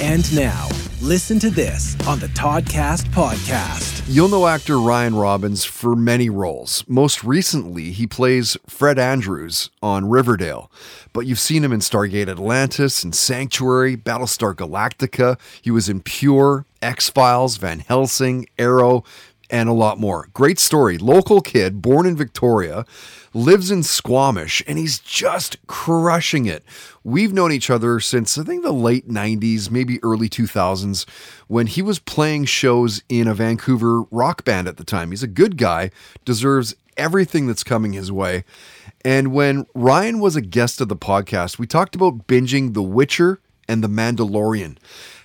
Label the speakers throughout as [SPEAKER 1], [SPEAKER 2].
[SPEAKER 1] And now, listen to this on the Toddcast podcast.
[SPEAKER 2] You'll know actor Ryan Robbins for many roles. Most recently, he plays Fred Andrews on Riverdale, but you've seen him in Stargate Atlantis and Sanctuary, Battlestar Galactica. He was in Pure, X Files, Van Helsing, Arrow, and a lot more. Great story. Local kid, born in Victoria, lives in Squamish, and he's just crushing it. We've known each other since I think the late 90s, maybe early 2000s, when he was playing shows in a Vancouver rock band at the time. He's a good guy, deserves everything that's coming his way. And when Ryan was a guest of the podcast, we talked about binging The Witcher and The Mandalorian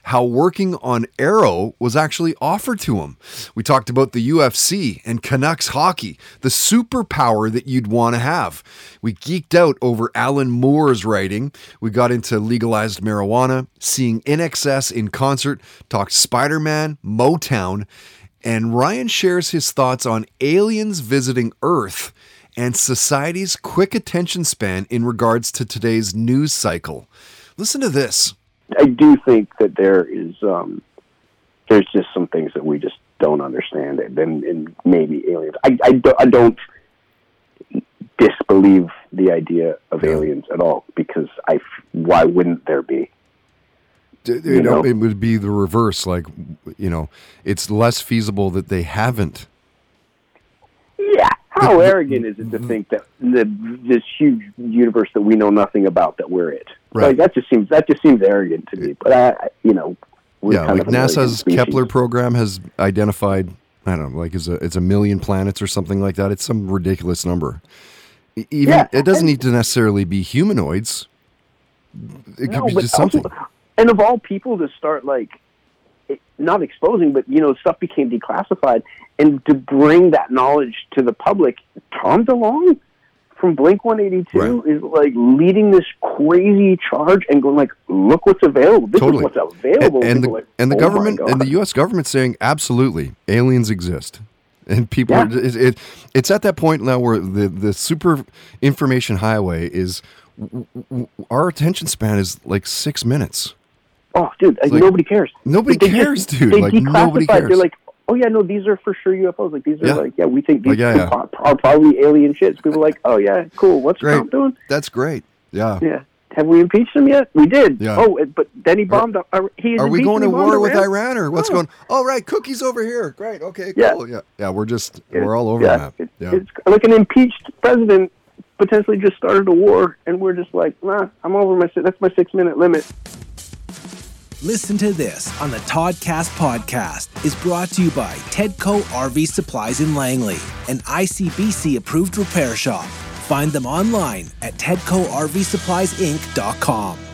[SPEAKER 2] how working on Arrow was actually offered to him. We talked about the UFC and Canucks hockey, the superpower that you'd want to have. We geeked out over Alan Moore's writing. We got into legalized marijuana, seeing INXS in concert, talked Spider Man, Motown, and Ryan shares his thoughts on aliens visiting Earth and society's quick attention span in regards to today's news cycle. Listen to this.
[SPEAKER 3] I do think that there is um, there's just some things that we just don't understand, and, and maybe aliens. I, I, do, I don't disbelieve the idea of aliens at all because I why wouldn't there be?
[SPEAKER 2] You, you know, know, it would be the reverse. Like, you know, it's less feasible that they haven't.
[SPEAKER 3] Yeah, how arrogant is it to think that the, this huge universe that we know nothing about that we're it? Right. Like that just seems that just seems arrogant to me. But I, you know,
[SPEAKER 2] yeah, like NASA's Kepler program has identified. I don't know, like is a it's a million planets or something like that. It's some ridiculous number. Even yeah, it doesn't and, need to necessarily be humanoids. It no, could be just something. Also,
[SPEAKER 3] and of all people to start like not exposing, but you know, stuff became declassified, and to bring that knowledge to the public, Tom DeLonge from Blink 182 right. is like leading this crazy charge and going like, look what's available. This
[SPEAKER 2] totally.
[SPEAKER 3] is what's available.
[SPEAKER 2] And, and the, like, and the oh government and the U.S. government saying absolutely aliens exist. And people, yeah. are, it, it, it's at that point now where the, the super information highway is, our attention span is like six minutes.
[SPEAKER 3] Oh, dude, like, nobody cares.
[SPEAKER 2] Nobody cares, just, dude. They like nobody cares.
[SPEAKER 3] They're like, oh yeah, no, these are for sure UFOs. Like these are yeah. like, yeah, we think these like, yeah, yeah. are probably alien shits. People are like, oh yeah, cool. What's great. Trump doing?
[SPEAKER 2] That's great. Yeah.
[SPEAKER 3] Yeah. Have we impeached him yet? We did. Yeah. Oh, but then he bombed. Are, uh, he
[SPEAKER 2] are we going to war with Iran or what's oh. going? Oh, right, cookies over here. Great. Okay. Cool. Yeah. Yeah. yeah we're just we're all over yeah. that. yeah.
[SPEAKER 3] It's like an impeached president potentially just started a war, and we're just like, nah, I'm over my. That's my six minute limit.
[SPEAKER 1] Listen to this on the Toddcast podcast is brought to you by Tedco RV Supplies in Langley, an ICBC approved repair shop. Find them online at TedcoRVSuppliesInc.com.